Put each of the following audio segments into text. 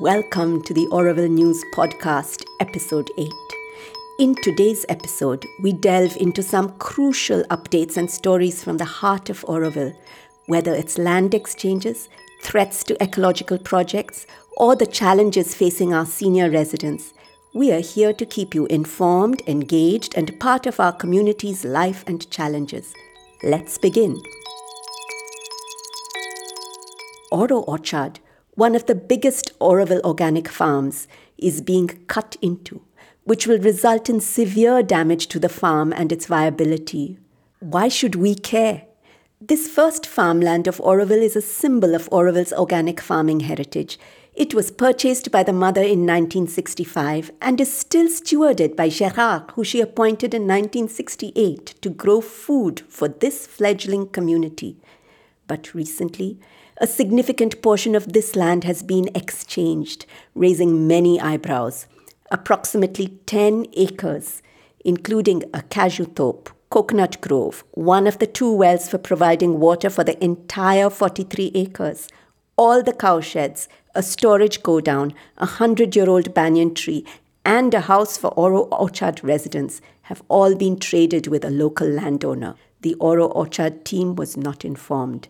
Welcome to the Auroville News Podcast, Episode 8. In today's episode, we delve into some crucial updates and stories from the heart of Auroville, whether it's land exchanges, threats to ecological projects, or the challenges facing our senior residents. We are here to keep you informed, engaged, and part of our community's life and challenges. Let's begin. Auro Orchard one of the biggest Auroville organic farms is being cut into, which will result in severe damage to the farm and its viability. Why should we care? This first farmland of Auroville is a symbol of Auroville's organic farming heritage. It was purchased by the mother in 1965 and is still stewarded by Gérard, who she appointed in 1968 to grow food for this fledgling community. But recently, a significant portion of this land has been exchanged, raising many eyebrows. Approximately 10 acres, including a cashew coconut grove, one of the two wells for providing water for the entire 43 acres, all the cowsheds, a storage godown, a hundred year old banyan tree, and a house for Auro Orchard residents have all been traded with a local landowner. The Auro Orchard team was not informed.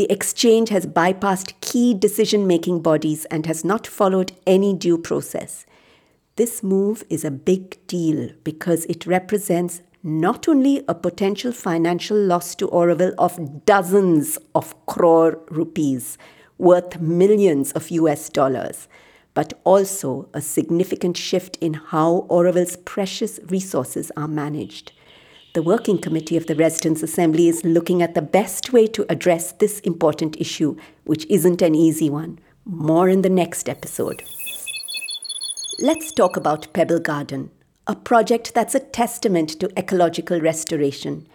The exchange has bypassed key decision making bodies and has not followed any due process. This move is a big deal because it represents not only a potential financial loss to Auroville of dozens of crore rupees, worth millions of US dollars, but also a significant shift in how Auroville's precious resources are managed. The Working Committee of the Residents' Assembly is looking at the best way to address this important issue, which isn't an easy one. More in the next episode. Let's talk about Pebble Garden, a project that's a testament to ecological restoration.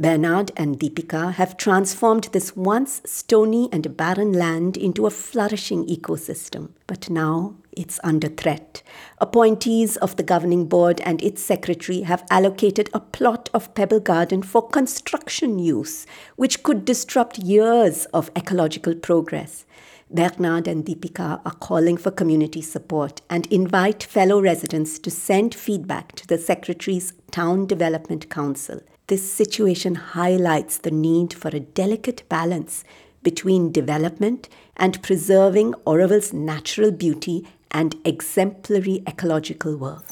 Bernard and Deepika have transformed this once stony and barren land into a flourishing ecosystem. But now it's under threat. Appointees of the governing board and its secretary have allocated a plot of Pebble Garden for construction use, which could disrupt years of ecological progress. Bernard and Deepika are calling for community support and invite fellow residents to send feedback to the Secretary's Town Development Council. This situation highlights the need for a delicate balance between development and preserving Auroville's natural beauty and exemplary ecological work.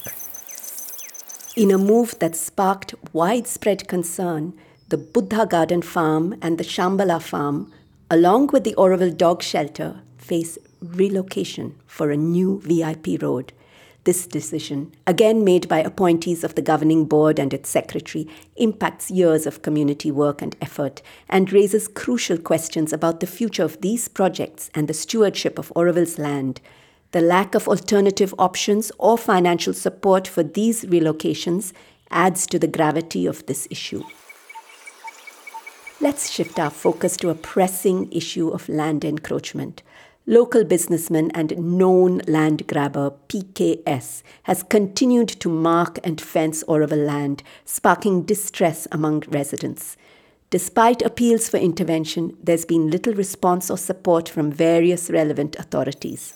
In a move that sparked widespread concern, the Buddha Garden Farm and the Shambhala Farm, along with the Auroville Dog Shelter, face relocation for a new VIP road. This decision, again made by appointees of the governing board and its secretary, impacts years of community work and effort and raises crucial questions about the future of these projects and the stewardship of Auroville's land. The lack of alternative options or financial support for these relocations adds to the gravity of this issue. Let's shift our focus to a pressing issue of land encroachment. Local businessman and known land grabber PKS has continued to mark and fence Auroville land, sparking distress among residents. Despite appeals for intervention, there's been little response or support from various relevant authorities.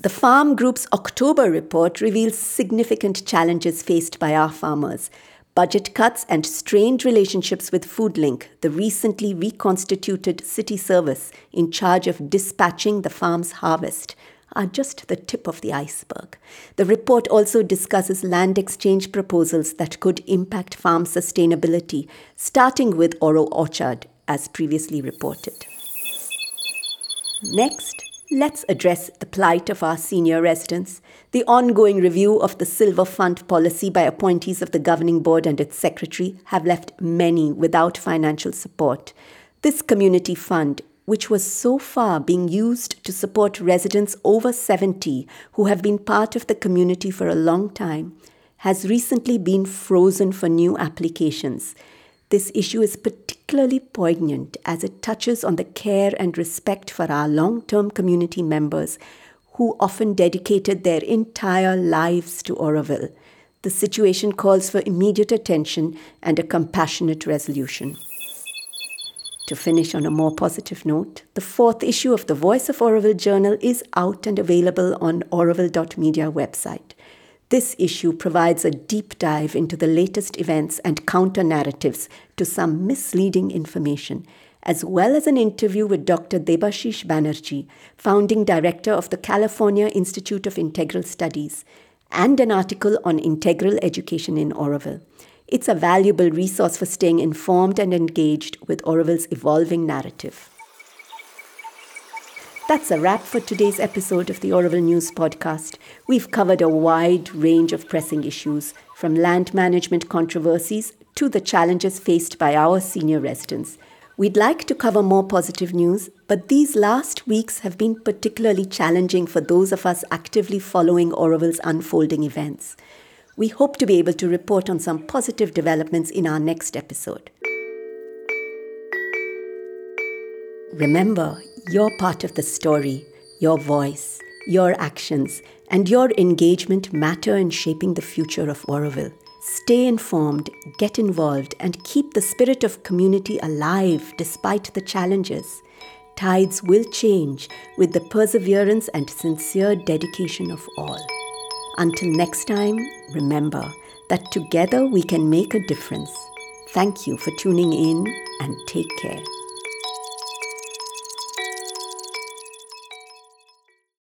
The Farm Group's October report reveals significant challenges faced by our farmers. Budget cuts and strained relationships with Foodlink, the recently reconstituted city service in charge of dispatching the farm's harvest, are just the tip of the iceberg. The report also discusses land exchange proposals that could impact farm sustainability, starting with Auro Orchard, as previously reported. Next, Let's address the plight of our senior residents. The ongoing review of the Silver Fund policy by appointees of the governing board and its secretary have left many without financial support. This community fund, which was so far being used to support residents over 70 who have been part of the community for a long time, has recently been frozen for new applications. This issue is particularly poignant as it touches on the care and respect for our long term community members who often dedicated their entire lives to Auroville. The situation calls for immediate attention and a compassionate resolution. To finish on a more positive note, the fourth issue of the Voice of Auroville Journal is out and available on auroville.media website. This issue provides a deep dive into the latest events and counter narratives to some misleading information, as well as an interview with Dr. Debashish Banerjee, founding director of the California Institute of Integral Studies, and an article on integral education in Auroville. It's a valuable resource for staying informed and engaged with Auroville's evolving narrative. That's a wrap for today's episode of the Auroville News Podcast. We've covered a wide range of pressing issues, from land management controversies to the challenges faced by our senior residents. We'd like to cover more positive news, but these last weeks have been particularly challenging for those of us actively following Auroville's unfolding events. We hope to be able to report on some positive developments in our next episode. Remember, you're part of the story, your voice, your actions, and your engagement matter in shaping the future of Auroville. Stay informed, get involved, and keep the spirit of community alive despite the challenges. Tides will change with the perseverance and sincere dedication of all. Until next time, remember that together we can make a difference. Thank you for tuning in and take care.